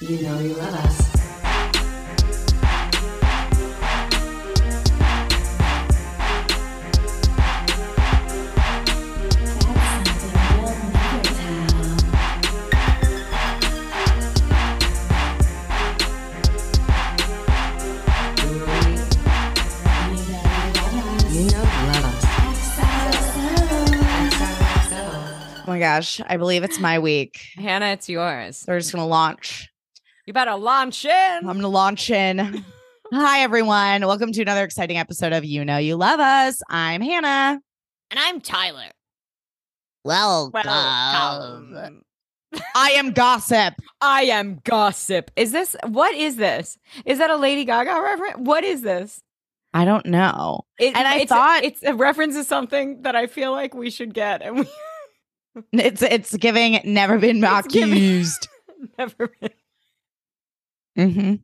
You know you love us. That's something we'll never tell. You know you love us. Oh my gosh, I believe it's my week. Hannah, it's yours. We're just gonna launch. You better launch in. I'm gonna launch in. Hi everyone. Welcome to another exciting episode of You Know You Love Us. I'm Hannah. and I'm Tyler. Welcome. Welcome. I am gossip. I am gossip. Is this what is this? Is that a Lady Gaga reference? What is this? I don't know. It- And I it's thought- it's a reference to something that I feel like we should get, and we It's it's giving never been It's giving- accused. never. Mm-hmm.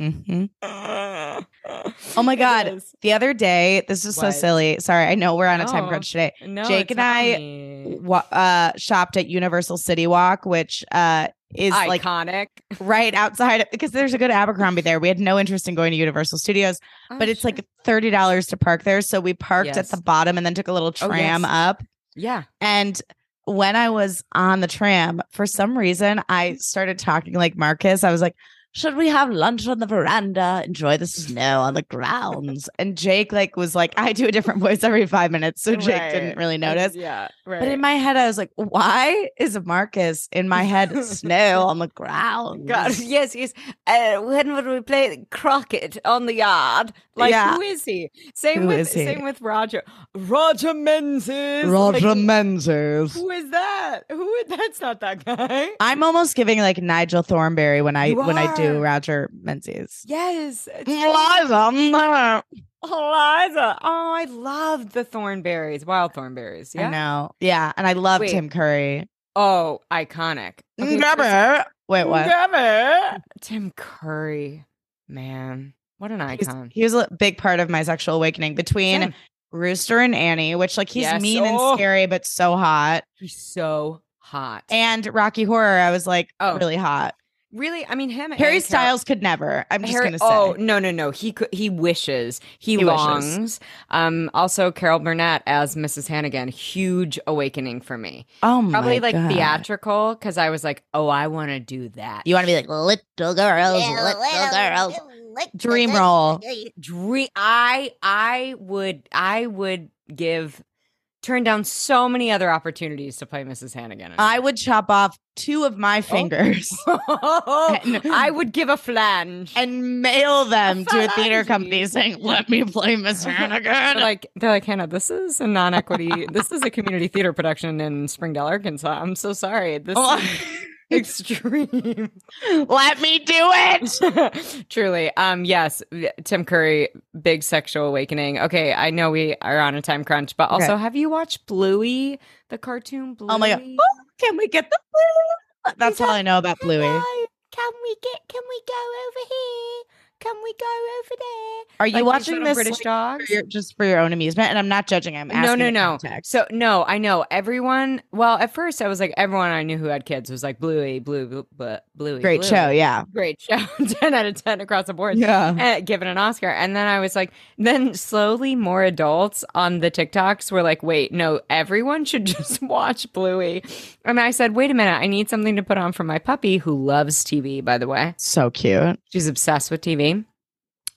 Mm-hmm. oh my God. The other day, this is so What? silly. Sorry, I know we're on a time No. crunch today. No, Jake and I. Wa- uh, shopped at Universal City Walk, which uh is like iconic, right outside because there's a good Abercrombie there. We had no interest in going to Universal Studios, Oh, but it's like thirty dollars to park there. So we parked at Yes. the bottom and then took a little Oh, tram yes. up. yeah. And when I was on the tram, for some reason, I started talking like Marcus. I was like, should we have lunch on the veranda, enjoy the snow on the grounds? And Jake like was like, I do a different voice every five minutes, so Jake didn't really notice. Yeah, right. But in my head, I was like, why is Marcus in my head snow on the ground? God, yes, yes. Uh, when would we play croquet on the yard? Like, Yeah. who is he? Same Who with he? same with Roger. Roger Menzies. Roger Like, Menzies. Who is that? Who? That's not that guy. I'm almost giving like Nigel Thornberry when I when I do Roger Menzies. Yes, uh, Eliza, Eliza. Oh, I loved the Thornberrys, wild Thornberrys. I Yeah. know. Yeah, and I love Wait. Tim Curry. Oh, iconic. Okay, Grab first- it. Wait, what? It. Tim Curry, man, what an icon. He was a big part of my sexual awakening between Same. Rooster and Annie, which like he's Yes. mean Oh. and scary but so hot. He's so hot. And Rocky Horror, I was like Oh. really hot. Really, I mean him. Harry and Carol- Styles could never. I'm just Harry- gonna say. Oh no no no! He could. He wishes. He, He wishes. longs. Um. Also, Carol Burnett as Mrs. Hannigan. Huge awakening for me. Oh my Probably like God. theatrical because I was like, oh, I want to do that. You want to be like little girls, little girls. Dream roll. Dream. I I would I would give turn down so many other opportunities to play Mrs. Hannigan. I would chop off two of my oh. fingers I would give a flange. and mail them to a theater company saying, "Let me play Miss They're Hannigan." like they're like Hannah. This is a non-equity. this is a community theater production in Springdale, Arkansas. I'm so sorry. This Oh. is extreme. Let me do it. Truly. Um. Yes. Tim Curry, big sexual awakening. Okay, I know we are on a time crunch, but also, Okay. have you watched Bluey, the cartoon Bluey? Oh my god! Oh, can we get the blue? That's all I know about Bluey. Can we get? Can we go over here? Can we go over there? Are you Like watching this British like, dogs? for your, just for your own amusement? And I'm not judging. I'm no, asking no, the no. context. So no, I know everyone. Well, at first I was like everyone I knew who had kids was like Bluey, Blue, Blue, Blue Bluey. great Bluey. show, yeah, great show, ten out of ten across the board. yeah. Eh, given an Oscar, and then I was like, then slowly more adults on the TikToks were like, wait, no, everyone should just watch Bluey. And I said, wait a minute, I need something to put on for my puppy who loves TV. By the way, So cute. she's obsessed with TV.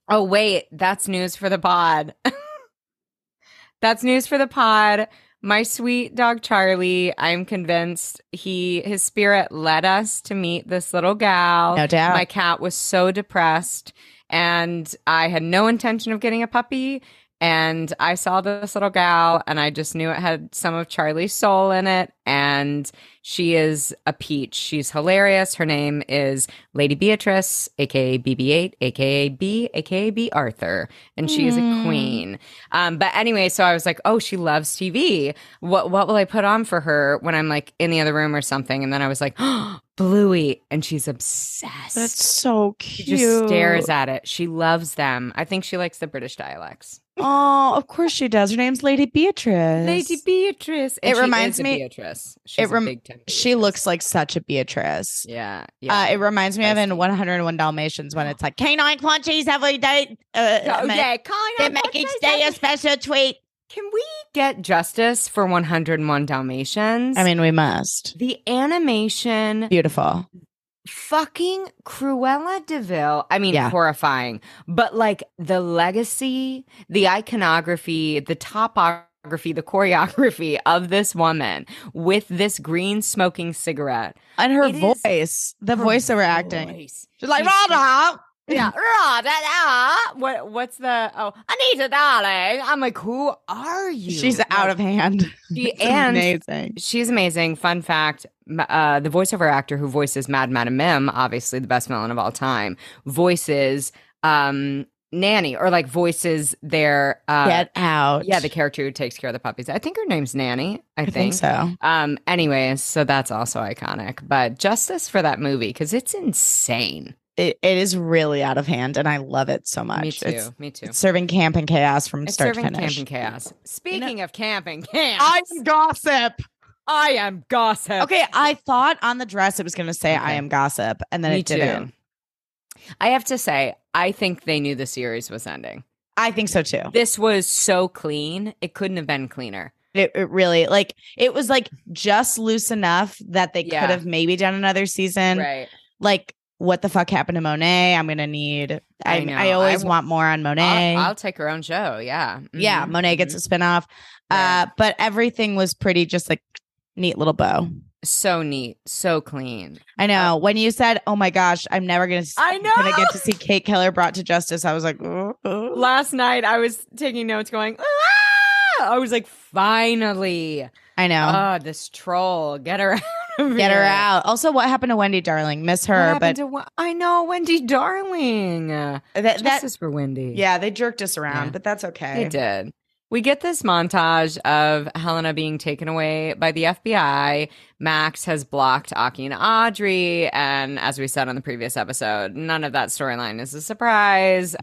Oh wait, that's news for the pod. that's news for the pod. My sweet dog Charlie, I'm convinced he his spirit led us to meet this little gal. No doubt. My cat was so depressed and I had no intention of getting a puppy and I saw this little gal and I just knew it had some of Charlie's soul in it and she is a peach. She's hilarious. Her name is Lady Beatrice, aka BB8, aka B, aka Bea Arthur, and she is a Mm. queen. Um, but anyway, so I was like, oh, she loves TV. What what will I put on for her when I'm like in the other room or something? And then I was like, oh, Bluey, and she's obsessed. That's so cute. she just stares at it. She loves them. I think she likes the British dialects. Oh, of course she does. Her name's Lady Beatrice. Lady Beatrice. It she reminds is a me- Beatrice. She's it rem- a big time. She looks like such a Beatrice. Yeah, yeah. Uh, it reminds me of in 101 Dalmatians when it's like canine crunchies every day. Uh, oh, yeah, kind They make each day a special treat. Can we get justice for 101 Dalmatians? I mean, we must. the animation, Beautiful. fucking Cruella de Vil. I mean, Yeah. horrifying. But like the legacy, the iconography, the topography, the choreography of this woman with this green smoking cigarette. And her voice, the Her voiceover acting. voice. She's like, She's. Yeah, Rah, da, da. What? What's the? Oh, Anita, darling. I'm like, who are you? She's Like, out of hand. She and amazing. She's amazing. Fun fact: uh, the voiceover actor who voices Mad Madam Mim, obviously the best villain of all time, voices um, Nanny, or like voices their uh, Get out. yeah, the character who takes care of the puppies. I think her name's Nanny. I, I think so. Um. Anyways, so that's also iconic. But justice for that movie because it's insane. It, it is really out of hand, and I love it so much. Me too. It's, me too. it's serving camp and chaos from It's start to serving finish. camp and chaos. Speaking of camp and chaos, I'm gossip. I am gossip. Okay, I thought on the dress it was going to say "I am gossip," and then Me it didn't. too. I have to say, I think they knew the series was ending. I think so too. This was so clean; it couldn't have been cleaner. It, it really like it was like just loose enough that they Yeah. could have maybe done another season. right? Like, what the fuck happened to Monet? I'm gonna need. I I. I, always I w- want more on Monet. I'll, I'll take her own show. Yeah, yeah, Mhm, Monet gets mhm. a spinoff. Right. Uh, but everything was pretty just like neat little bow. so neat, so clean. I know. when you said, "Oh my gosh, I'm never gonna, Uh, I gonna know! get to see Kate Keller brought to justice," I was like, "Oh, oh." Last night, I was taking notes, going. "Ah!" I was like, finally, "I know." oh, this troll, get her Get her out. Also, what happened to Wendy Darling? Miss her, but to I know Wendy Darling. that, that Justice for Wendy. yeah, they jerked us around, Yeah. but that's okay. They did. We get this montage of Helena being taken away by the FBI. Max has blocked Aki and Audrey. And as we said on the previous episode, none of that storyline is a surprise.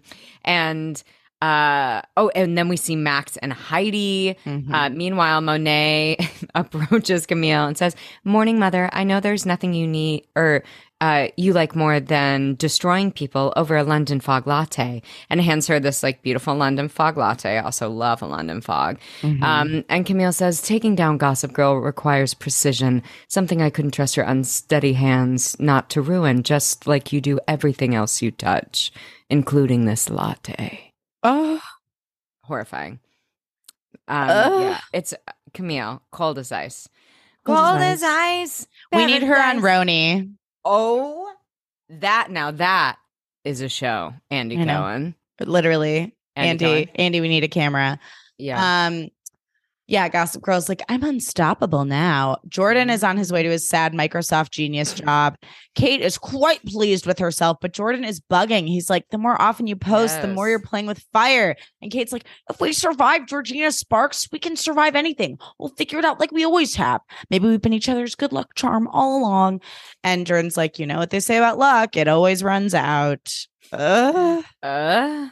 And, uh, oh, and then we see Max and Heidi. Mhm. Uh, meanwhile, Monet approaches Camille and says, Morning, mother. I know there's nothing you need or uh, you like more than destroying people over a London fog latte. And hands her this like beautiful London fog latte. I also love a London fog. Mhm. Um, and Camille says, Taking down Gossip Girl requires precision, something I couldn't trust your unsteady hands not to ruin, just like you do everything else you touch, including this latte oh, horrifying. Um, Ugh. yeah, it's uh, Camille, cold as ice. Cold as Cold as ice. we need her on paradise. Roni. Oh, that now that is a show. Andy I know. Cohen. Literally, Andy. Cohen. Andy, we need a camera. Yeah. Um, yeah, Gossip Girl's like, I'm unstoppable now. Jordan is on his way to his sad Microsoft genius job. Kate is quite pleased with herself, but Jordan is bugging. He's like, the more often you post, the more you're playing with fire. And Kate's like, if we survive Georgina Sparks, we can survive anything. We'll figure it out like we always have. Maybe we've been each other's good luck charm all along. And Jordan's like, you know what they say about luck? It always runs out. Uh. uh,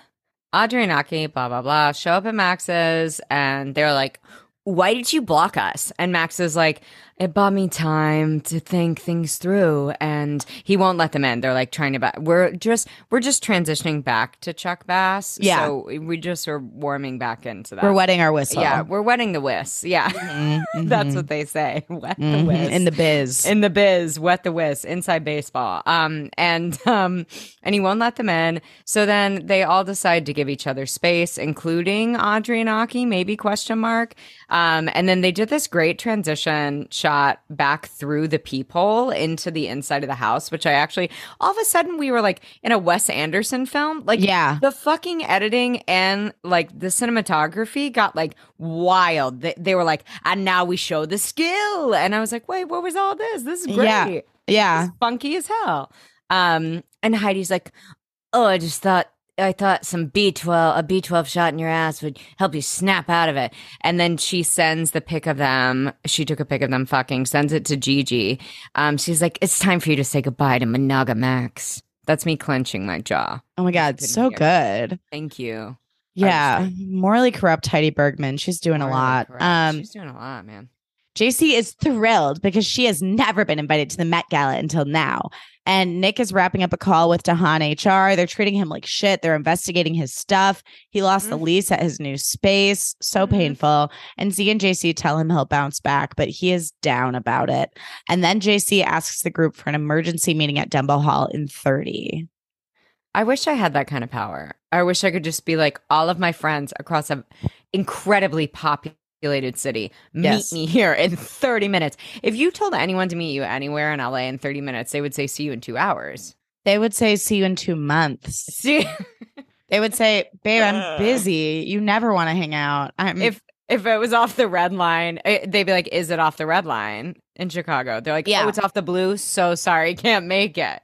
Audrey and Aki, blah, blah, blah, show up at Max's and they're like, why did you block us? And Max is like, it bought me time to think things through, and he won't let them in. They're like trying to. Ba- we're just we're just transitioning back to Chuck Bass. Yeah. so we just are warming back into that. We're wetting our whistle. Yeah, we're wetting the whisk. Yeah, Mhm, that's mhm, what they say. Wet the mhm. whisk in the biz. in the biz, wet the whisk, inside baseball. Um, and um, and he won't let them in. So then they all decide to give each other space, including Audrey and Aki, maybe question mark. Um, and then they did this great transition shot back through the peephole into the inside of the house, which I actually all of a sudden we were like in a Wes Anderson film. Like yeah. the fucking editing and like the cinematography got like wild. They, they were like, and now we show the skill. And I was like, wait, what was all this? This is great. Yeah. Yeah. This is funky as hell. Um, and Heidi's like, oh, I just thought I thought some B12, a B12 shot in your ass would help you snap out of it. And then she sends the pic of them. She took a pic of them fucking, sends it to Gigi. Um, she's like, it's time for you to say goodbye to Monaga Max. That's me clenching my jaw. Oh my God, so hear. good. Thank you. Yeah. Morally corrupt Heidi Bergmann. She's doing a lot. Um, she's doing a lot, man. JC is thrilled because she has never been invited to the Met Gala until now. And Nick is wrapping up a call with Dahan HR. They're treating him like shit. They're investigating his stuff. He lost the Mhm. lease at his new space. So Mhm. painful. And Z and JC tell him he'll bounce back, but he is down about it. And then JC asks the group for an emergency meeting at Dumbo Hall in 30. I wish I had that kind of power. I wish I could just be like all of my friends across an incredibly populated city. Yes. Meet me here in 30 minutes. If you told anyone to meet you anywhere in LA in 30 minutes, they would say see you in 2 hours. They would say, see you in two months. See They would say, babe, I'm busy. You never want to hang out. I'm if if it was off the red line, eh, they'd be like is it off the red line in Chicago? They're like, Yeah. "Oh, it's off the blue. So sorry, can't make it."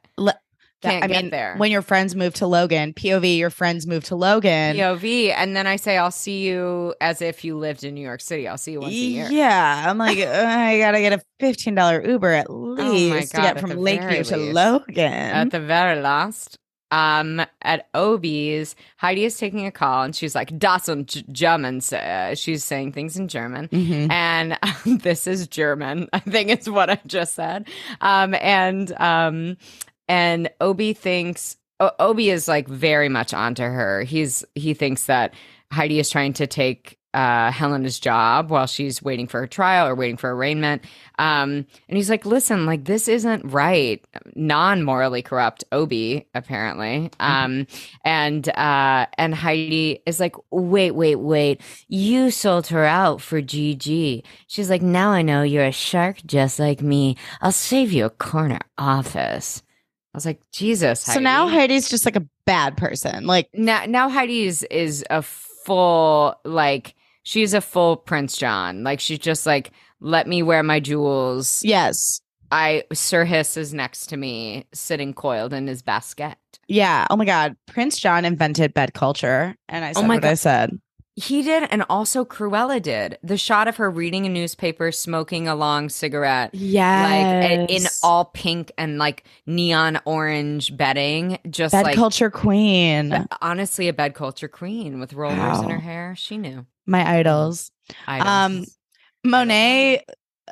Can't I get mean, there. when your friends move to Logan, POV, your friends move to Logan. POV, and then I say I'll see you as if you lived in New York City. I'll see you once a year. Yeah, I'm like, uh, I gotta get a fifteen dollar Uber at least to Oh God, get from Lakeview to. Logan. At the very last, um, at Obi's, Heidi is taking a call and she's like, "Das und German." Uh, she's saying things in German. Mhm. And this is German, I think it's what I just said. Um, and um, and Obi thinks o- Obi is like very much onto her. He's he thinks that Heidi is trying to take uh, Helena's job while she's waiting for her trial or waiting for arraignment. Um, and he's like, listen, like this isn't right. Non morally corrupt Obi, apparently. Um, and uh, and Heidi is like, wait, wait, wait. You sold her out for GG. She's like, now I know you're a shark just like me. I'll save you a corner office. I was like, Jesus. So now Heidi's just like a bad person. Like, now now Heidi is is a full like she's a full Prince John. Like she's just like let me wear my jewels. yes, I Sir Hiss is next to me, sitting coiled in his basket. yeah. Oh my God, Prince John invented bed culture, and I said Oh my what I said. He did, and also Cruella did. The shot of her reading a newspaper, smoking a long cigarette, Yeah, like in all pink and like neon orange bedding, just bed like culture queen. honestly a bed culture queen with rollers in her hair. She knew. My idols. Items. Um, Monet,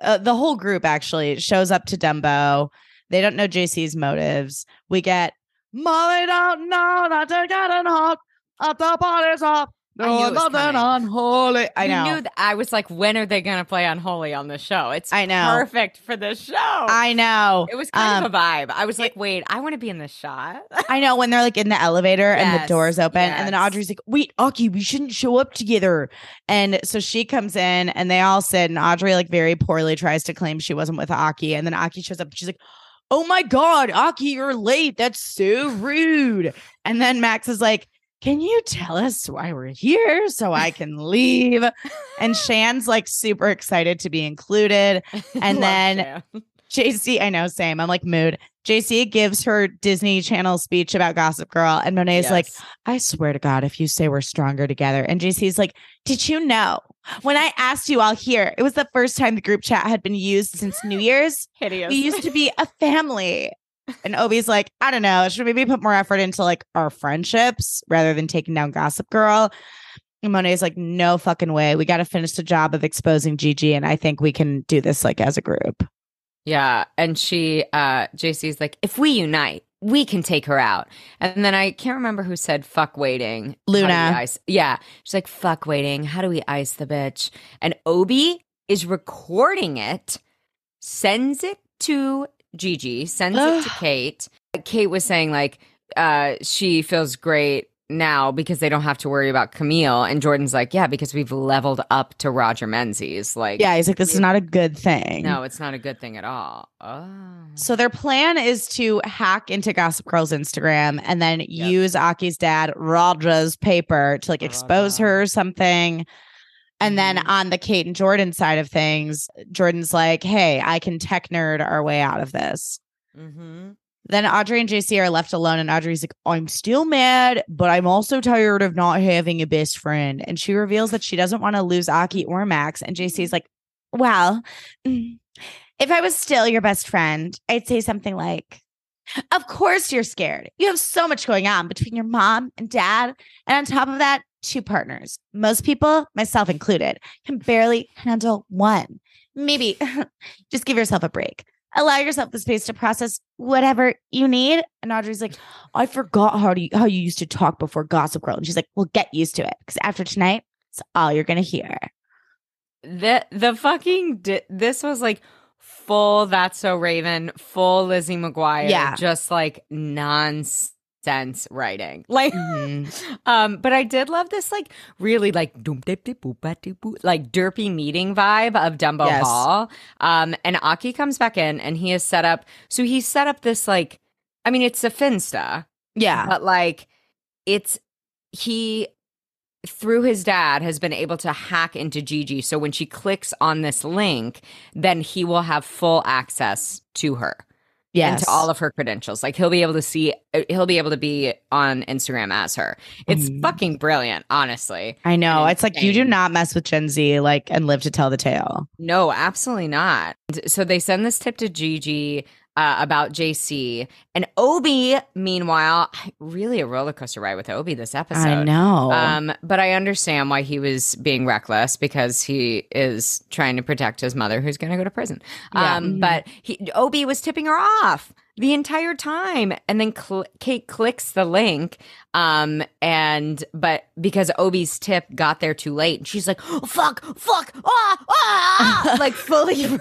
uh, the whole group actually shows up to Dumbo. They don't know JC's motives. We get Molly don't know that to get an hawk at the party's up. I knew No, it was unholy. I You know. knew that I was like, when are they gonna play Unholy on the show? It's I know. perfect for the show. I know. it was kind Um, of a vibe. I was like, wait, I want to be in this shot. I know when they're like in the elevator and the Yes, doors open, and then. Audrey's like, "Wait, Aki, we shouldn't show up together." And so she comes in, and they all sit, and Audrey like very poorly tries to claim she wasn't with Aki, and then Aki shows up, and she's like, "Oh my god, Aki, you're late. That's so rude." And then Max is like. Can you tell us why we're here so I can leave? And Shan's like super excited to be included. And then- Shan. JC, I know, same. I'm like mood. JC gives her Disney Channel speech about Gossip Girl, and Monet's like, I swear to God, if you say we're stronger together. And JC's like, Did you know when I asked you all here, it was the first time the group chat had been used since New Year's? hideous. We used to be a family. And Obi's like, I don't know. Should we maybe put more effort into like our friendships rather than taking down Gossip Girl? And Monet's like, no fucking way. We got to finish the job of exposing Gigi. And I think we can do this like as a group. Yeah, and she uh JC's like, if we unite, we can take her out. And then I can't remember who said fuck waiting. How do we Luna. ice-" Yeah. She's like, fuck waiting. How do we ice the bitch? And Obi is recording it, sends it to Gigi, sends it to Kate. Kate was saying like uh she feels great now because they don't have to worry about Camille. And Jordan's like, yeah, because we've leveled up to Roger Menzies. Like, Yeah, he's like, this is not a good thing. no, it's not a good thing at all. Oh. So their plan is to hack into Gossip Girl's Instagram and then use Aki's dad, Roger's paper to like expose Raja. her or something. And then Mhm. on the Kate and Jordan side of things, Jordan's like, hey, I can tech nerd our way out of this. Mm-hmm. Then Audrey and JC are left alone, and Audrey's like, I'm still mad, but I'm also tired of not having a best friend. And she reveals that she doesn't want to lose Aki or Max. And JC's like, Well, if I was still your best friend, I'd say something like, Of course you're scared. You have so much going on between your mom and dad. And on top of that, two partners. Most people, myself included, can barely handle one. Maybe just give yourself a break allow yourself the space to process whatever you need. And Audrey's like, I forgot how to how you used to talk before Gossip Girl. And she's like, Well, get used to it because after tonight, it's all you're gonna hear. The the fucking di- this was like full that's so Raven, full Lizzie McGuire, Yeah. just like nonsense writing. Like Mhm. um but I did love this like really like doom dip dip boop bat dip boop like derpy meeting vibe of Dumbo Yes. Hall. Um and Aki comes back in and he has set up so he set up this like I mean it's a Finsta, Yeah. but like it's he through his dad has been able to hack into Gigi so when she clicks on this link then he will have full access to her Yes. into all of her credentials like he'll be able to see uh, he'll be able to be on Instagram as her it's Mhm. fucking brilliant honestly I know. and It's like you do not mess with Gen Z, like, and live to tell the tale. no absolutely not so they send this tip to Gigi uh, about JC and Obi meanwhile really a roller coaster ride with Obi this episode I know. Um, but I understand why he was being reckless because he is trying to protect his mother, who's going to go to prison. Yeah. Um, but he, Obi was tipping her off the entire time, and then cl- Kate clicks the link. Um, and but because Obi's tip got there too late, and she's like, oh, "Fuck, fuck, ah, ah," like fully.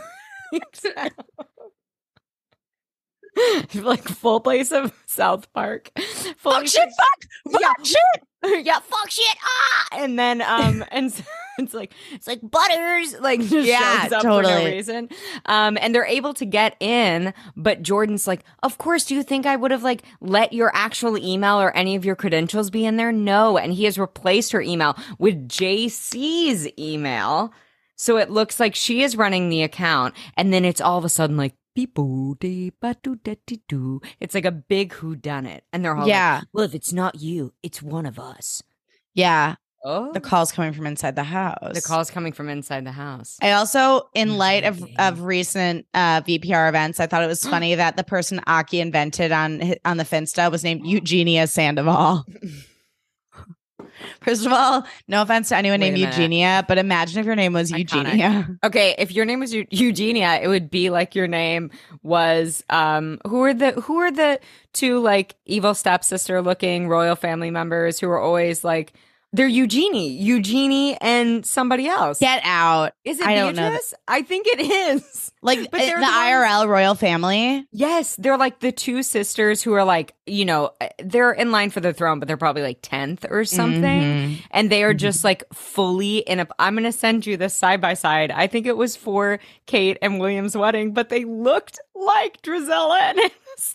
like full place of South Park. Fully fuck shit, fuck, fuck Yeah. shit. yeah, fuck shit, ah, and then um, and so it's like it's like butters, like just Yeah, shows up for no totally. reason, um, and they're able to get in, but Jordan's like, of course, do you think I would have like let your actual email or any of your credentials be in there? No, and he has replaced her email with JC's email, so it looks like she is running the account, and then it's all of a sudden like. It's like a big who done it, and they're all like, Yeah. well, if it's not you, it's one of us. Yeah. Oh, The call's coming from inside the house. the call's coming from inside the house. I also, in light of of recent uh, VPR events, I thought it was funny that the person Aki invented on on the Finsta was named Eugenia Sandoval. First of all, no offense to anyone Wait named. Eugenia, but imagine if your name was Iconic. Eugenia. Okay, if your name was Eu- Eugenia, it would be like your name was um who are the who are the two like evil stepsister looking royal family members who are always like they're Eugenie, Eugenie and somebody else. Get out. Is it I don't know Beatrice? I think it is. Like But uh, they're the IRL royal family. Yes, they're like the two sisters who are like, you know, uh, they're in line for the throne, but they're probably like 10th or something. Mhm. and they are Mhm. just like fully in a i'm gonna send you this side by side i think it was for kate and william's wedding but they looked like drizella and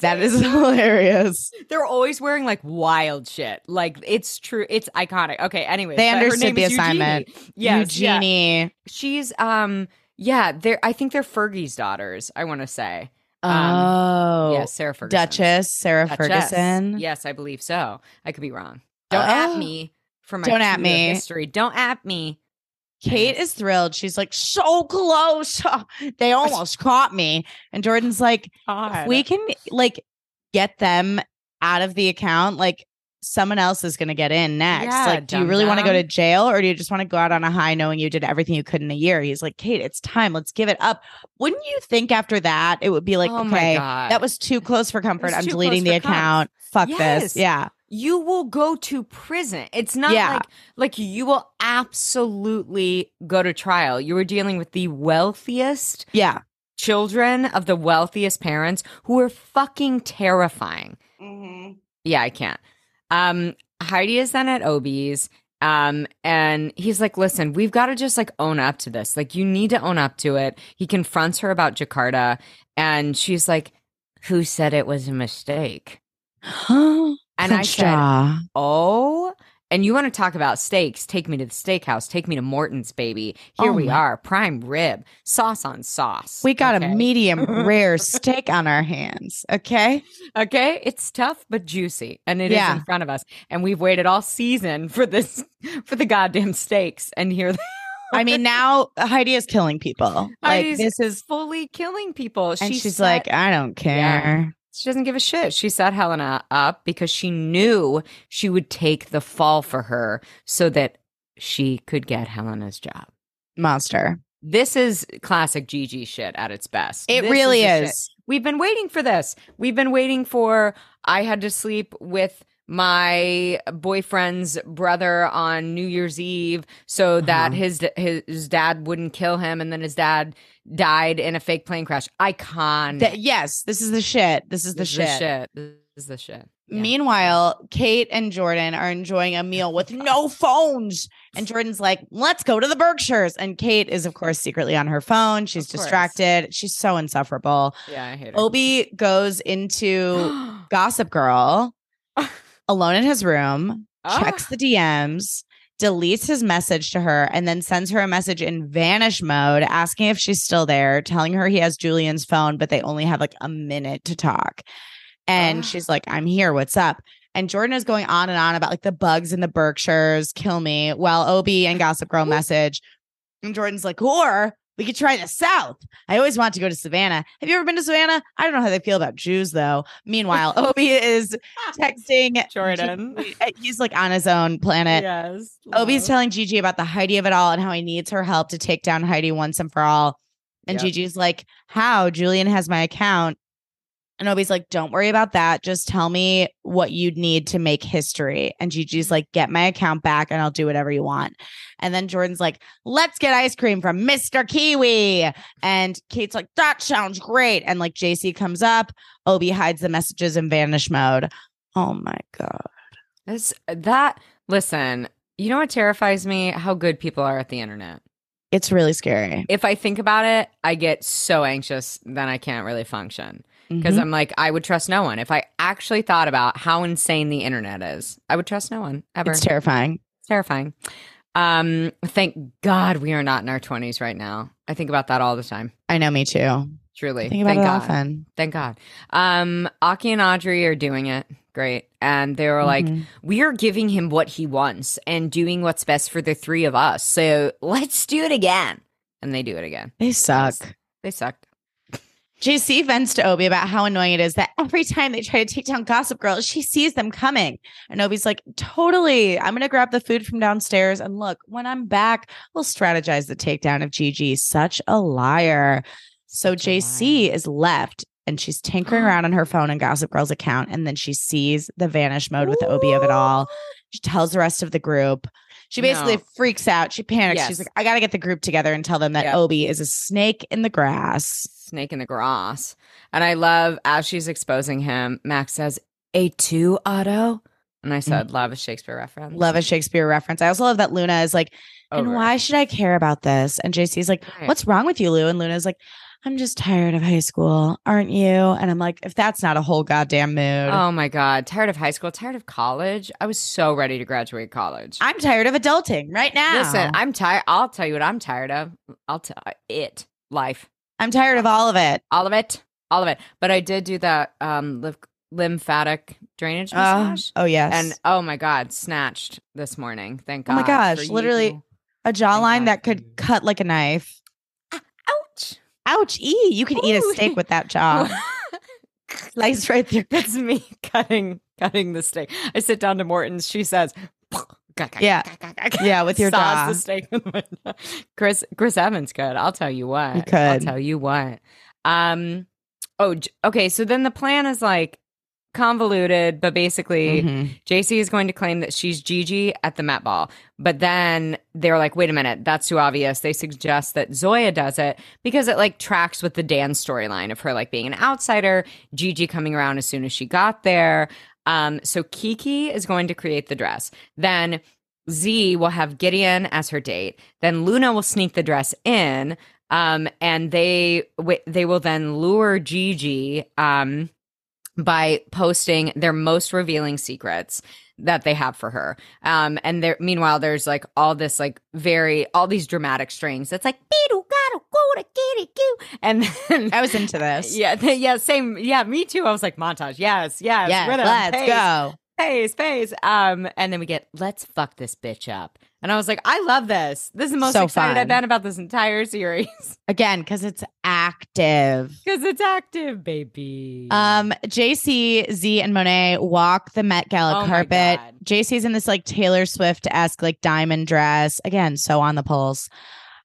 That is hilarious. they're always wearing like wild shit like it's true it's iconic okay anyway They understood the assignment. yes yeah. Eugenie. she's um yeah they're i think they're fergie's daughters i want to say Oh, Um, yes sarah ferguson Duchess Sarah Duchess. Ferguson. yes i believe so i could be wrong don't Oh. at me for my Don't at me. history don't at me Kate is thrilled. She's like, so close. they almost caught me. And Jordan's like, if we can like get them out of the account, like someone else is gonna get in next. Yeah, like, do you really want to go to jail or do you just want to go out on a high knowing you did everything you could in a year? He's like, Kate, it's time. Let's give it up. Wouldn't you think after that it would be like, oh okay, that was too close for comfort. I'm deleting the close for comfort. account. Fuck Yes. this. Yeah. you will go to prison. It's not Yeah. like like you will absolutely go to trial. You were dealing with the wealthiest Yeah. children of the wealthiest parents who are fucking terrifying. Mm-hmm. Yeah, I can't. Um Heidi is then at Obi's um and he's like, "Listen, we've got to just like own up to this. Like you need to own up to it." He confronts her about Jakarta and she's like, "Who said it was a mistake?" And I said, oh And you want to talk about steaks? Take me to the steakhouse. Take me to Morton's, baby. Here Oh we my- are, prime rib, sauce on sauce. We got a medium rare steak on our hands. Okay. Okay, it's tough but juicy, and it is Yeah. in front of us. And we've waited all season for this, for the goddamn steaks. And here, I mean, now Heidi is killing people. Like Heidi's this is, fully killing people. and She she's set- like, I don't care. She doesn't give a shit. She set Helena up because she knew she would take the fall for her, so that she could get Helena's job. Monster. This is classic Gigi shit at its best. It This really shit. is. We've been waiting for this. We've been waiting for I had to sleep with my boyfriend's brother on New Year's Eve so that Uh-huh. his his dad wouldn't kill him and then his dad died in a fake plane crash. Icon. Th- yes, this is the shit. This is the This is shit. the shit. This is the shit. Yeah. Meanwhile, Kate and Jordan are enjoying a meal with no phones. And Jordan's like, let's go to the Berkshires. And Kate is, of course, secretly on her phone. She's distracted. She's so insufferable. yeah, I hate it. Obi goes into Gossip Girl alone in his room, checks Ah. the DMs, deletes his message to her, and then sends her a message in vanish mode asking if she's still there, telling her he has Julian's phone, but they only have like a minute to talk. And Ah. she's like, I'm here. What's up? And Jordan is going on and on about like the bugs in the Berkshires, kill me, while Obi and Gossip Girl message. And Jordan's like, or we could try the South. I always want to go to Savannah. Have you ever been to Savannah? I don't know how they feel about Jews though. Meanwhile, Obi is texting Jordan. Gigi- He's like on his own planet. yes. Obi's telling Gigi about the Heidi of it all and how he needs her help to take down Heidi once and for all. And Yep. Gigi's like, How? Julian has my account. And Obi's like, Don't worry about that. Just tell me what you'd need to make history. And Gigi's like, Get my account back and I'll do whatever you want. And then Jordan's like, Let's get ice cream from Mr. Kiwi. And Kate's like, That sounds great. And like JC comes up, Obi hides the messages in vanish mode. Oh my God. This that listen, you know what terrifies me? How good people are at the internet. It's really scary. If I think about it, I get so anxious then I can't really function. Because Mhm. I'm like, I would trust no one. If I actually thought about how insane the internet is, I would trust no one ever. it's terrifying. It's terrifying. Um, thank God we are not in our twenties right now. I think about that all the time. I know, me too. Truly. I think about thank it God. often. Thank God. Um, Aki and Audrey are doing it. Great. And they were like, Mhm. we are giving him what he wants and doing what's best for the three of us. So let's do it again. And they do it again. they suck. They sucked. JC vents to Obi about how annoying it is that every time they try to take down Gossip Girl, she sees them coming. And Obi's like, totally. I'm going to grab the food from downstairs. And look, when I'm back, we'll strategize the takedown of Gigi. Such a liar. So Such JC liar. is left and she's tinkering around on her phone and Gossip Girl's account. And then she sees the vanish mode with the Obi of it all. She tells the rest of the group. She basically No. freaks out. She panics. Yes. She's like, I got to get the group together and tell them that Yep. Obi is a snake in the grass. Snake in the grass. And I love as she's exposing him, Max says, A2 auto. And I mm-hmm. said, love a Shakespeare reference. Love a Shakespeare reference. I also love that Luna is like, and Over. why should I care about this? And JC's like, Right. what's wrong with you, Lou? And Luna's like, I'm just tired of high school, aren't you? And I'm like, if that's not a whole goddamn mood, Oh my God. Tired of high school, tired of college. I was so ready to graduate college. I'm tired of adulting right now. Listen, I'm tired. I'll tell you what I'm tired of. I'll tell it. Life. I'm tired of all of it. All of it. All of it. But I did do that um lymph- lymphatic drainage Uh, massage. oh yes, and oh my God, snatched this morning. Thank God. Oh my gosh, you. literally- a jawline that could cut like a knife. Ouch. Ouch! E, you could eat a steak with that jaw. Slice right through. That's me cutting cutting the steak. I sit down to Morton's. She says, Yeah. Yeah, with your jaw. the steak with my jaw. Chris Chris Evans could. I'll tell you what. He I'll tell you what. Um. Oh, okay. So then the plan is like convoluted, but basically. Mhm. JC is going to claim that she's Gigi at the Met Ball. But then they're like, wait a minute, that's too obvious. They suggest that Zoya does it because it like tracks with the Dan storyline of her like being an outsider, Gigi coming around as soon as she got there. Um, so Kiki is going to create the dress. Then Z will have Gideon as her date. Then Luna will sneak the dress in. Um, and they wi- they will then lure Gigi um by posting their most revealing secrets that they have for her. Um, and there, meanwhile, there's like all this, like very, all these dramatic strings. That's like, gotta go to kitty coo," and then I was into this. yeah, yeah, same, yeah, me too. I was like, montage, yes, yes, Yeah, rhythm, let's pace, go. Pace, pace. Um, and then we get, let's fuck this bitch up. And I was like, I love this. This is the most So excited I've been about this entire series Again, because it's active. because it's active, baby. Um, JC, Z, and Monet walk the Met Gala Oh carpet. JC's in this like Taylor Swift esque like diamond dress. Again, so on the pulse.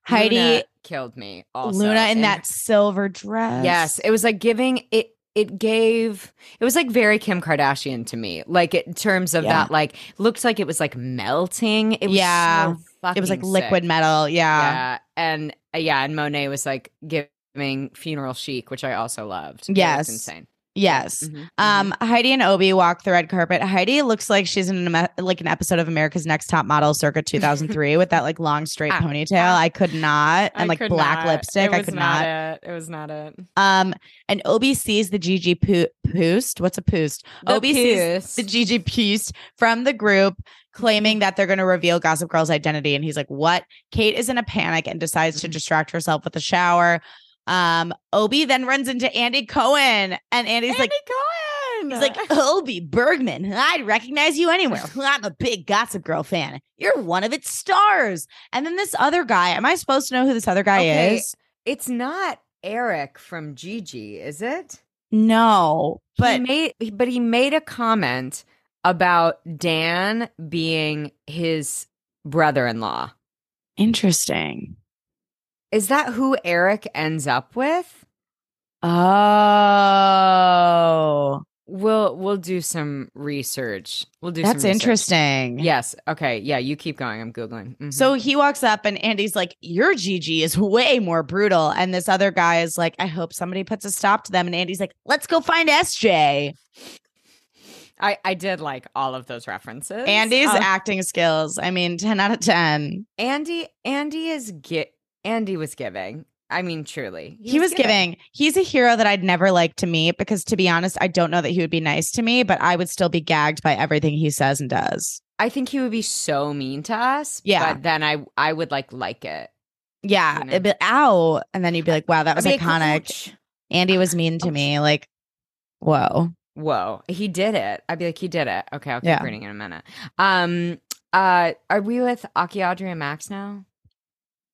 Heidi, Luna killed me. Also, Luna in And- that silver dress. Yes, it was like giving it. It gave. It was like very Kim Kardashian to me, like in terms of Yeah. that. Like looked like it was like melting. It was Yeah. so fucking It was like sick. liquid metal. Yeah. Yeah, and uh, yeah, and Monet was like giving funeral chic, which I also loved. It was Yes. insane. Yes. Mhm, Um, Heidi and Obi walk the red carpet. Heidi looks like she's in an, like an episode of America's Next Top Model circa 2003 with that like long straight Ah, ponytail. ah. I could not. I And like black not. lipstick. I could not, not. it. It was not it. Um, and Obi sees the Gigi Poo- Poost. What's a Poost? The Obi sees the Gigi Poost from the group claiming that they're going to reveal Gossip Girl's identity. And he's like, what? Kate is in a panic and decides to Mhm. distract herself with a shower. Um, Obi then runs into Andy Cohen and Andy's like, Andy Cohen. He's like, Obi Bergmann, I'd recognize you anywhere. I'm a big Gossip Girl fan. You're one of its stars. And then this other guy, am I supposed to know who this other guy Okay. is? it's not Eric from Gigi, is it? No, but he made but he made a comment about Dan being his brother-in-law. interesting. Is that who Eric ends up with? Oh, We'll we'll do some research. We'll do that's interesting. Yes. Okay. Yeah, you keep going. I'm googling. Mhm. So he walks up and Andy's like, Your Gigi is way more brutal. And this other guy is like, I hope somebody puts a stop to them. And Andy's like, Let's go find SJ. I I did like all of those references. Andy's Um, acting skills. I mean, 10 out of 10. Andy Andy is get Andy was giving. I mean, truly, He, was giving. He's a hero that I'd never like to meet because, to be honest, I don't know that he would be nice to me, but I would still be gagged by everything he says and does. I think he would be so mean to us. Yeah. but then I I would like like it. Yeah. You know? It'd be, ow. And then you'd be like, wow, that was iconic. Andy was mean to me. Like, whoa. Whoa, he did it. I'd be like, he did it. Okay, I'll keep Yeah. reading in a minute. Um, uh, are we with Aki, Audrey, and Max now?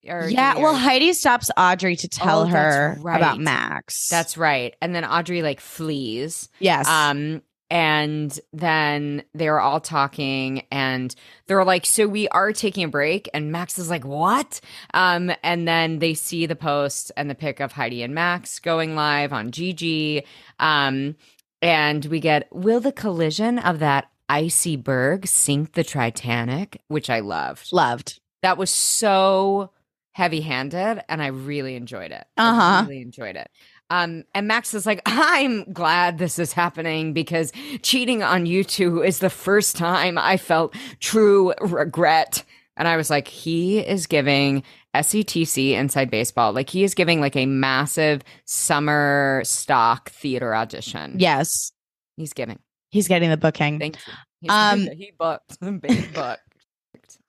Or yeah. Well, Heidi stops Audrey to tell Oh, her right. about Max. that's right. And then Audrey like flees. yes. Um, and then they were all talking and they're like, So we are taking a break. And Max is like, What? Um, and then they see the post and the pic of Heidi and Max going live on GG. Um, and we get, Will the collision of that icy berg sink the Titanic? Which I loved. Loved. That was so heavy handed and I really enjoyed it. Uh-huh. I really enjoyed it. Um, and Max is like, I'm glad this is happening because cheating on you two is the first time I felt true regret. And I was like, he is giving SETC inside baseball. Like he is giving like a massive summer stock theater audition. Yes. He's giving. He's getting the booking. Thank you. He's, Um, he booked. Big book.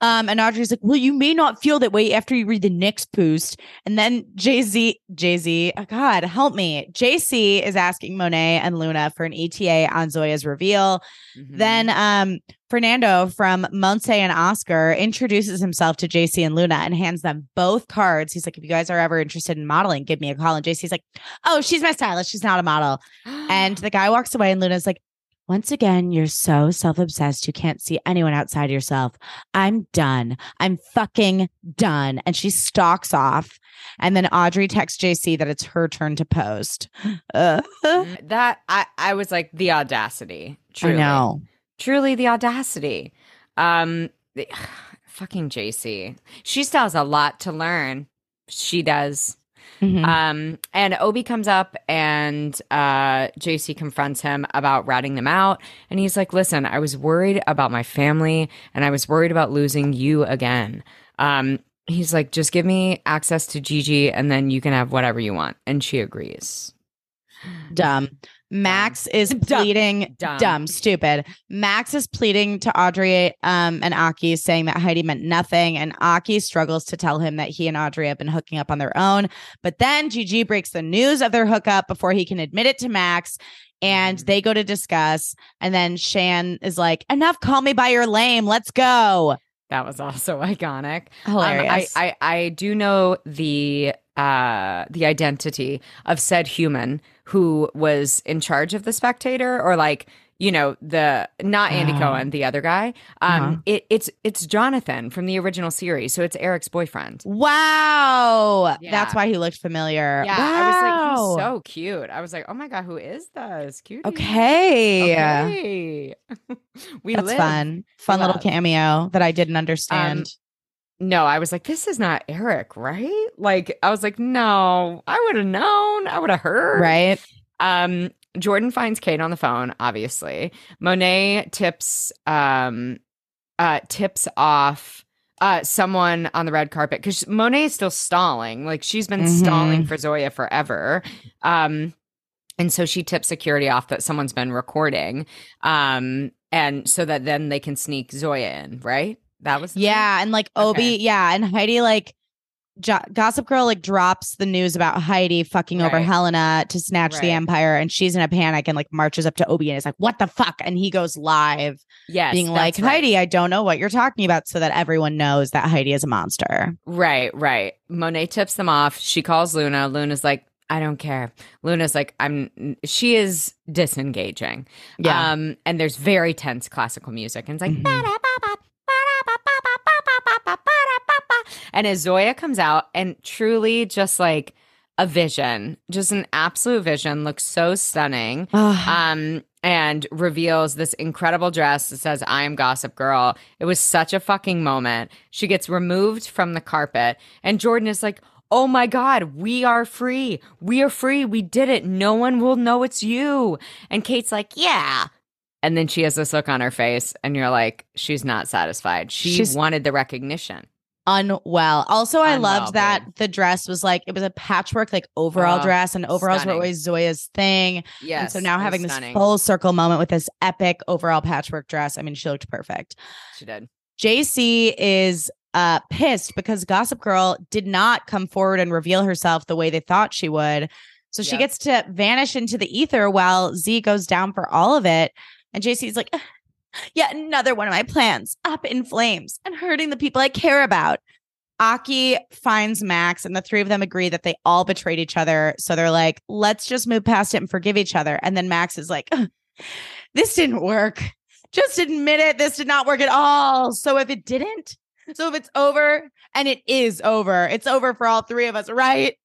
Um, and Audrey's like, well, you may not feel that way after you read the next post. And then Jay Z, Jay Z, oh God, help me. JC is asking Monet and Luna for an ETA on Zoya's reveal. Mhm. Then um, Fernando from Monse and Oscar introduces himself to JC and Luna and hands them both cards. He's like, if you guys are ever interested in modeling, give me a call. And JC's like, oh, she's my stylist. She's not a model. And the guy walks away, and Luna's like, once again, you're so self obsessed, you can't see anyone outside yourself. I'm done. I'm fucking done. And she stalks off. And then Audrey texts JC that it's her turn to post. Uh, Mm, that I I was like the audacity. Truly. I know. Truly the audacity. Um the- fucking JC. She still has a lot to learn. She does. Mhm. Um and Obi comes up and uh JC confronts him about ratting them out and he's like, "Listen, I was worried about my family and I was worried about losing you again." Um he's like, "Just give me access to Gigi and then you can have whatever you want." And she agrees. Dumb. Max is pleading Dumb. dumb. stupid. Max is pleading to Audrey um, and Aki, saying that Heidi meant nothing, and Aki struggles to tell him that he and Audrey have been hooking up on their own. But then Gigi breaks the news of their hookup before he can admit it to Max, and Mhm. they go to discuss. And then Shan is like, "Enough, call me by your lame. Let's go." That was also iconic. Um, I, I I do know the uh the identity of said human who was in charge of the spectator or like you know the not Andy Oh. Cohen the other guy um Uh-huh. it, it's it's Jonathan from the original series so it's Eric's boyfriend wow, Yeah. that's why he looked familiar. yeah I was like Wow. he's so cute I was like oh my god who is this cute okay. okay we That's live. fun. Fun little love. cameo that I didn't understand. No, I was like, this is not Eric, right? Like, I was like, no, I would have known. I would have heard. right? Um, Jordan finds Kate on the phone, obviously. Monet tips um uh tips off uh someone on the red carpet because Monet is still stalling. Like she's been Mhm. stalling for Zoya forever. Um and so she tips security off that someone's been recording. Um and so that then they can sneak Zoya in, right? That was? Yeah, and like Obi, Okay. yeah, and Heidi like jo- Gossip Girl like drops the news about Heidi fucking over Helena to snatch the empire, and she's in a panic and like marches up to Obi and is like, "What the fuck?" And he goes live, yeah, being like, right. "Heidi, I don't know what you're talking about," so that everyone knows that Heidi is a monster. Right, right. Monet tips them off. She calls Luna. Luna's like, I don't care. Luna's like, I'm. She is disengaging. Yeah, Um, and there's very tense classical music, and it's like, Mhm. And as Zoya comes out, and truly just like a vision, just an absolute vision, looks so stunning. Um, and reveals this incredible dress that says, I am Gossip Girl. It was such a fucking moment. She gets removed from the carpet, and Jordan is like, Oh my God, we are free. We are free. We did it. No one will know it's you. And Kate's like, Yeah. And then she has this look on her face, and you're like, She's not satisfied. She She's- wanted the recognition. Unwell. Also, I Unwell, loved that babe. the dress was like it was a patchwork like overall Oh, dress, and overalls stunning. were always Zoya's thing. Yes. and so now having this stunning. full circle moment with this epic overall patchwork dress. I mean, she looked perfect. She did. JC is uh pissed because Gossip Girl did not come forward and reveal herself the way they thought she would. So she Yep. gets to vanish into the ether while Z goes down for all of it. And JC's like, yet another one of my plans up in flames and hurting the people I care about. Aki finds Max, and the three of them agree that they all betrayed each other. So they're like, let's just move past it and forgive each other. And then Max is like, this didn't work. Just admit it. This did not work at all. So if it didn't, so if it's over, and it is over, it's over for all three of us, right?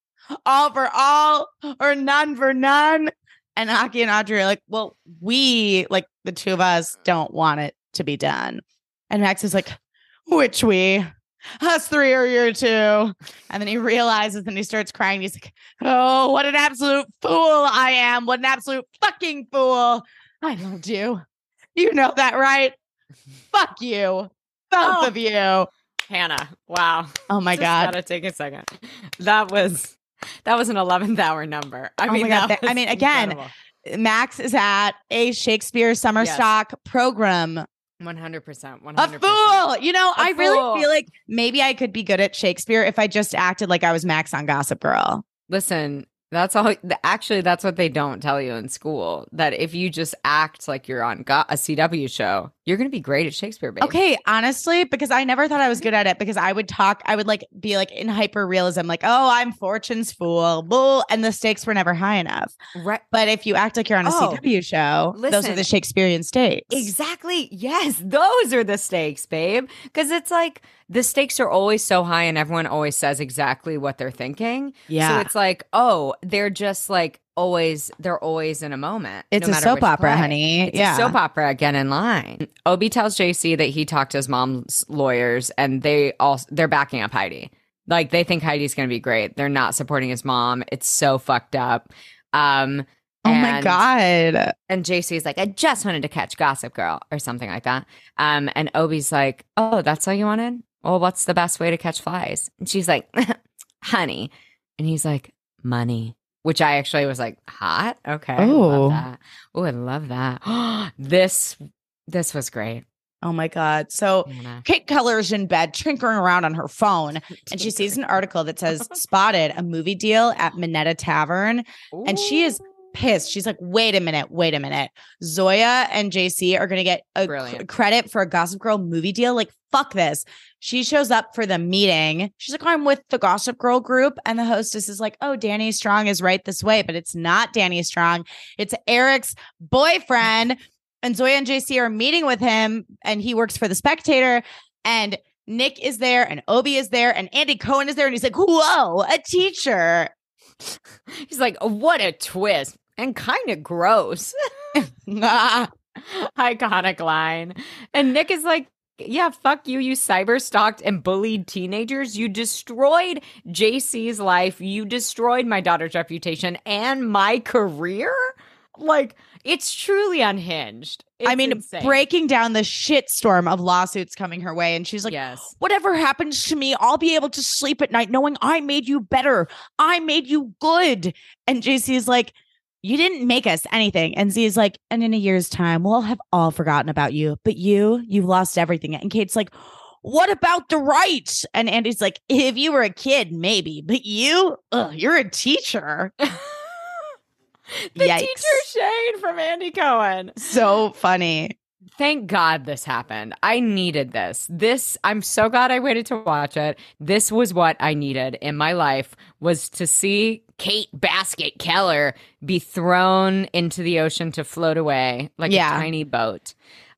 All for all or none for none. And Aki and Audrey are like, well, we, like the two of us, don't want it to be done. And Max is like, which we? Us three or you two. And then he realizes and he starts crying. He's like, oh, what an absolute fool I am. What an absolute fucking fool. I loved you. You know that, right? Fuck you. Both Oh. of you. Hannah. Wow. Oh my Just God. Gotta take a second. That was that was an eleventh hour number. I Oh mean, God, that that- I mean, again, incredible. Max is at a Shakespeare summer Yes. stock program. One hundred percent. A hundred percent. fool. You know, A I fool. really feel like maybe I could be good at Shakespeare if I just acted like I was Max on Gossip Girl. Listen, that's all. Actually, that's what they don't tell you in school. That if you just act like you're on go- a CW show, you're going to be great at Shakespeare. Babe. Okay, honestly, because I never thought I was good at it because I would talk, I would like be like in hyper realism, like, oh, I'm Fortune's fool, bull, and the stakes were never high enough. right? But if you act like you're on a Oh, CW show, those are the listen. Shakespearean stakes. Exactly. Yes, those are the stakes, babe. Because it's like the stakes are always so high, and everyone always says exactly what they're thinking. Yeah. So it's like, oh, they're just like always, they're always in a moment. it's no a soap opera, play. honey. It's yeah. a soap opera. Get in line. Obi tells JC that he talked to his mom's lawyers, and they all they're backing up Heidi. Like they think Heidi's going to be great. They're not supporting his mom. It's so fucked up. Um, oh my God. and JC's like, I just wanted to catch Gossip Girl or something like that. Um, and Obi's like, Oh, that's all you wanted? Well, what's the best way to catch flies? And she's like, Honey. And he's like, Money. Which I actually was like, hot. Okay, I love oh. that. Oh, I love that. this this was great. Oh my God. So Hannah. Kate Keller's in bed, tinkering around on her phone, and she sees an article that says spotted a movie deal at Minetta Tavern. and she is Ooh. Pissed. She's like, wait a minute, wait a minute. Zoya and JC are going to get a c- credit for a Gossip Girl movie deal. Like, fuck this. She shows up for the meeting. She's like, I'm with the Gossip Girl group. And the hostess is like, oh, Danny Strong is right this way, but it's not Danny Strong. It's Eric's boyfriend. And Zoya and JC are meeting with him, and he works for the spectator. And Nick is there, and Obi is there, and Andy Cohen is there. And he's like, whoa, a teacher. He's like, what a twist and kind of gross. Iconic line. And Nick is like, yeah, fuck you. You cyber stalked and bullied teenagers. You destroyed JC's life. You destroyed my daughter's reputation and my career. Like, it's truly unhinged. I mean, insane. breaking down the shitstorm of lawsuits coming her way. And she's like, yes. whatever happens to me, I'll be able to sleep at night knowing I made you better. I made you good. And JC is like, you didn't make us anything. And Z is like, and in a year's time, we'll have all forgotten about you. But you, you've lost everything. And Kate's like, what about the rights? And Andy's like, if you were a kid, maybe. But you, ugh, you're a teacher. the Yikes. teacher Shane from Andy Cohen. So funny. Thank God this happened. I needed this. This I'm so glad I waited to watch it. This was what I needed in my life was to see Kate Basket Keller be thrown into the ocean to float away like Yeah. a tiny boat.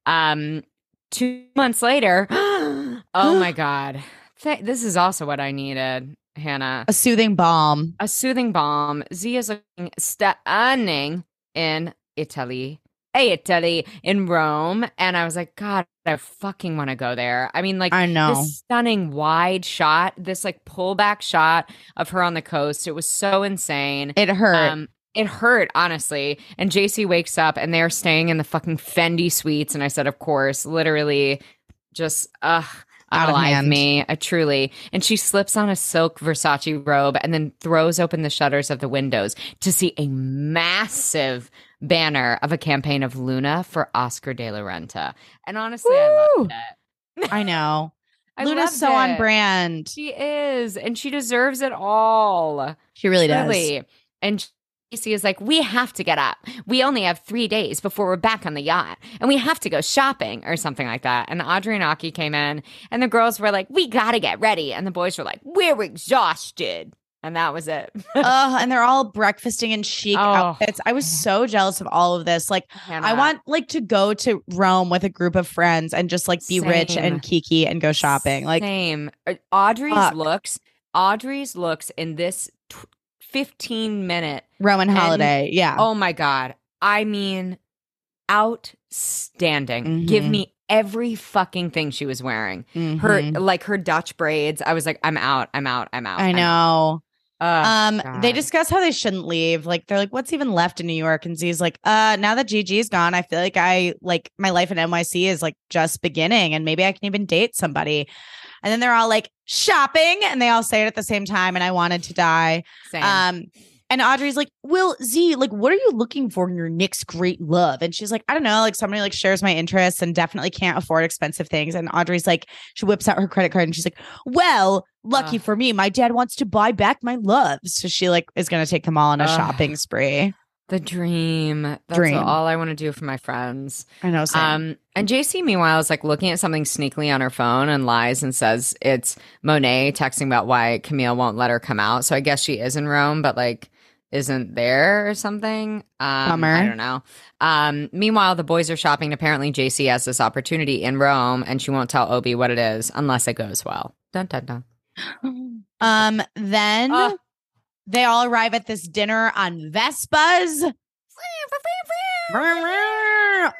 Um 2 months later, oh my god. Th- this is also what I needed, Hannah. A soothing balm. A soothing balm. Z is looking stunning in Italy. Hey, Italy in Rome. And I was like, God, I fucking want to go there. I mean, like I know. this stunning wide shot, this like pullback shot of her on the coast. It was so insane. It hurt. Um, it hurt, honestly. And JC wakes up and they're staying in the fucking Fendi suites. And I said, of course, literally just ugh. Out of hand. me, uh, truly. And she slips on a silk Versace robe and then throws open the shutters of the windows to see a massive banner of a campaign of Luna for Oscar de la Renta. And honestly, I Woo! loved it. I know. I Luna's so on brand. She is, and she deserves it all. She really does. And Casey is like, we have to get up. We only have three days before we're back on the yacht, and we have to go shopping or something like that. And Audrey and Aki came in, and the girls were like, we got to get ready. And the boys were like, we're exhausted. And that was it. Ugh, and they're all breakfasting in chic Oh. outfits. I was so jealous of all of this. Like, I want like to go to Rome with a group of friends and just like be rich and kiki and go shopping. Like, same. Audrey's Fuck. looks, Audrey's looks in this 15 minute Roman holiday. Yeah. Oh my god. I mean outstanding. Give Mhm. me every fucking thing she was wearing. Her Mhm. like her Dutch braids. I was like I'm out. I'm out. I'm out. I out. know. Ugh, Um, they discuss how they shouldn't leave. Like, they're like, "What's even left in New York?" And Z's like, "Uh, now that Gigi's gone, I feel like I like my life in NYC is like just beginning, and maybe I can even date somebody." And then they're all like, "Shopping," and they all say it at the same time. And I wanted to die. Same. Um, and Audrey's like, "Will Z, like, what are you looking for in your next great love?" And she's like, "I don't know, like somebody like shares my interests and definitely can't afford expensive things." And Audrey's like, she whips out her credit card and she's like, "Well, lucky Ugh. for me, my dad wants to buy back my love." So she like is gonna take them all on a Ugh. shopping spree. The dream. That's Dream. all I want to do for my friends. I know. Same. Um, and JC, meanwhile, is like looking at something sneakily on her phone and lies and says it's Monet texting about why Camille won't let her come out. So I guess she is in Rome, but like isn't there or something. Um, Bummer. I don't know. Um, meanwhile, the boys are shopping. Apparently, JC has this opportunity in Rome, and she won't tell Obi what it is unless it goes well. Dun dun dun. um, then Ah. They all arrive at this dinner on Vespas.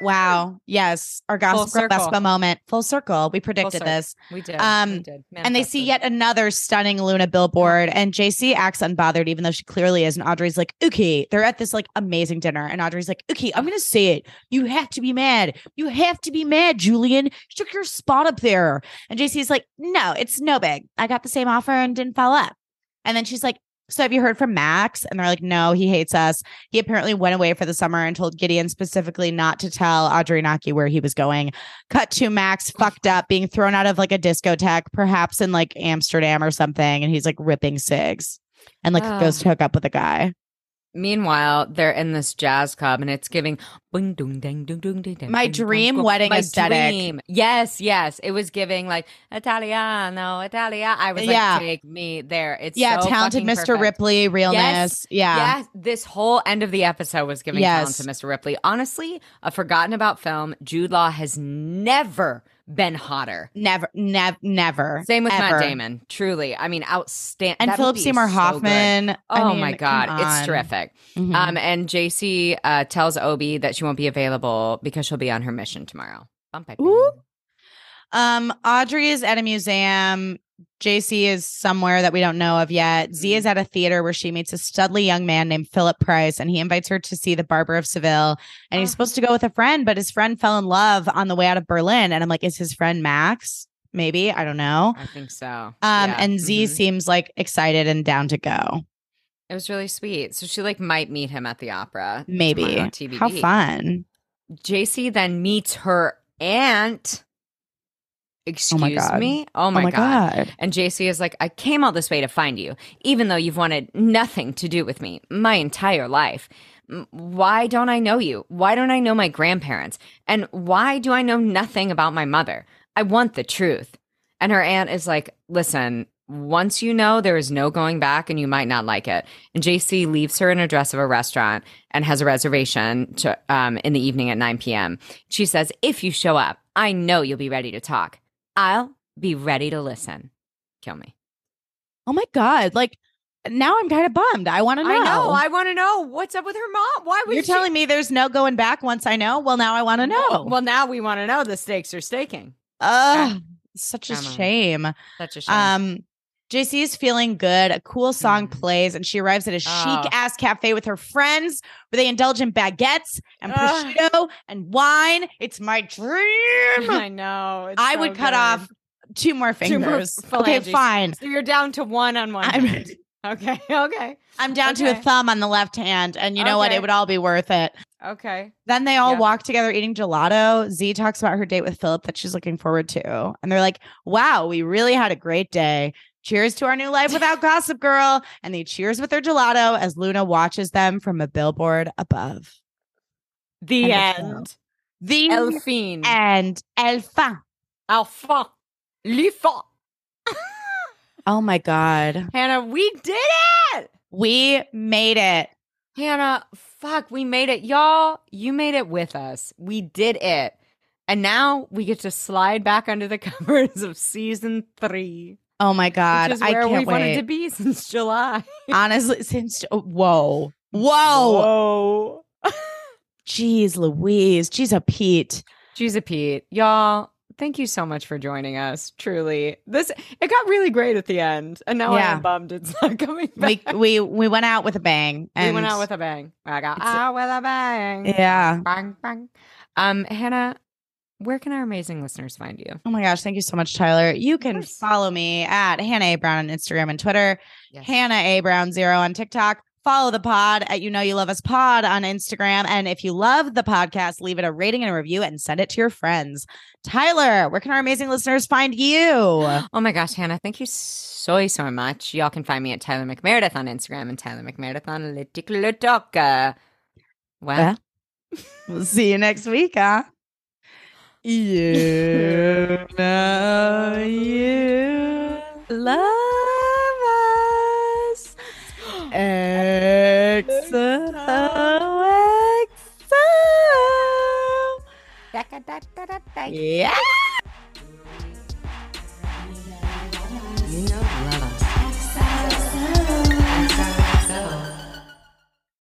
Wow. Yes. Our gossip girl. Vespa moment. Full circle. We predicted circle. this. We did. Um, we did. And they see yet another stunning Luna billboard. And JC acts unbothered, even though she clearly is. And Audrey's like, okay, they're at this like amazing dinner. And Audrey's like, okay, I'm going to say it. You have to be mad. You have to be mad, Julian. You took your spot up there. And JC's like, no, it's no big. I got the same offer and didn't follow up. And then she's like, So have you heard from Max? And they're like, no, he hates us. He apparently went away for the summer and told Gideon specifically not to tell Audrey and Aki where he was going. Cut to Max fucked up, being thrown out of like a discotheque, perhaps in like Amsterdam or something. And he's like ripping cigs and like Ah. goes to hook up with a guy. Meanwhile, they're in this jazz club and it's giving boing, dung, dang, dung, dung, ding, My dream wedding My aesthetic. dream. Yes, yes. It was giving like Italiano, Italia. I was like, Yeah. take me there. It's yeah, so talented Mr. perfect. Ripley, realness. Yeah. Yes, this whole end of the episode was giving Yes. talent to Mr. Ripley. Honestly, a forgotten about film. Jude Law has never been hotter. Never, never, never. Same with ever. Matt Damon. Truly, I mean, outstanding. And Philip Seymour Hoffman. Oh mean, my god, it's terrific. Mhm. Um, and JC uh, tells Obi that she won't be available because she'll be on her mission tomorrow. Bum, bum, bum. Um, Audrey is at a museum. JC is somewhere that we don't know of yet. Z is at a theater where she meets a studly young man named Philip Price, and he invites her to see The Barber of Seville. And he's Oh. supposed to go with a friend, but his friend fell in love on the way out of Berlin. And I'm like, is his friend Max? Maybe I don't know. I think so. Um, Yeah. and Z Mhm. seems like excited and down to go. It was really sweet. So she like might meet him at the opera. Maybe. How fun! JC then meets her aunt. Excuse God. me. Oh my, oh my god. god! And JC is like, I came all this way to find you, even though you've wanted nothing to do with me my entire life. Why don't I know you? Why don't I know my grandparents? And why do I know nothing about my mother? I want the truth. And her aunt is like, listen, once you know, there is no going back and you might not like it. And JC leaves her an address of a restaurant and has a reservation to, um, in the evening at 9 p.m. She says, if you show up, I know you'll be ready to talk. I'll be ready to listen. Kill me. Oh my god! Like now, I'm kind of bummed. I want to know. I know. I want to know what's up with her mom. Why was You're she- telling me there's no going back once I know? Well, now I want to know. Well, now we want to know. The stakes are staking. Ugh, such a Come on. shame. Such a shame. Um, JC is feeling good. A cool song Mhm. plays, and she arrives at a Oh. chic ass cafe with her friends where they indulge in baguettes and Ugh. prosciutto and wine. It's my dream. I know. I so would cut off two more Two more fingers. okay, fine. So you're down to one on one. I'm- Okay. Okay. I'm down to a thumb on the left hand, and you know what? It would all be worth it. Okay. Then they all Yeah. walk together eating gelato. Z talks about her date with Philip that she's looking forward to. And they're like, wow, we really had a great day. Cheers to our new life without Gossip Girl. And they cheers with their gelato as Luna watches them from a billboard above. The End end. The Elfine. And Elfa. Alpha. Lifa. Oh my God. Hannah, we did it. We made it. Hannah, fuck, we made it. Y'all, you made it with us. We did it. And now we get to slide back under the covers of season three, Oh my God. I can't we've wanted to be since July. Honestly, since whoa. Whoa. Whoa. Jeez Louise. Jeez a Pete. jeez a Pete. Y'all, thank you so much for joining us. Truly. This it got really great at the end. And now I'm bummed it's not coming We back. we we went out with a bang. We went out with a bang. I got out with a bang. Yeah. Bang, bang. Um, Hannah, where can our amazing listeners find you? Oh my gosh, thank you so much, Tyler. You can follow me at Hannah A. Brown on Instagram and Twitter, Yes. Hannah A. Brown Zero on TikTok. Follow the pod at You Know You Love Us Pod on Instagram. And if you love the podcast, leave it a rating and a review and send it to your friends. Tyler, where can our amazing listeners find you? Oh my gosh, Hannah, thank you so, so much. Y'all can find me at Tyler McMeredith on Instagram and Tyler McMeredith on. Uh, well, We'll see you next week, huh? You know you love us. XOXO. Yeah. You know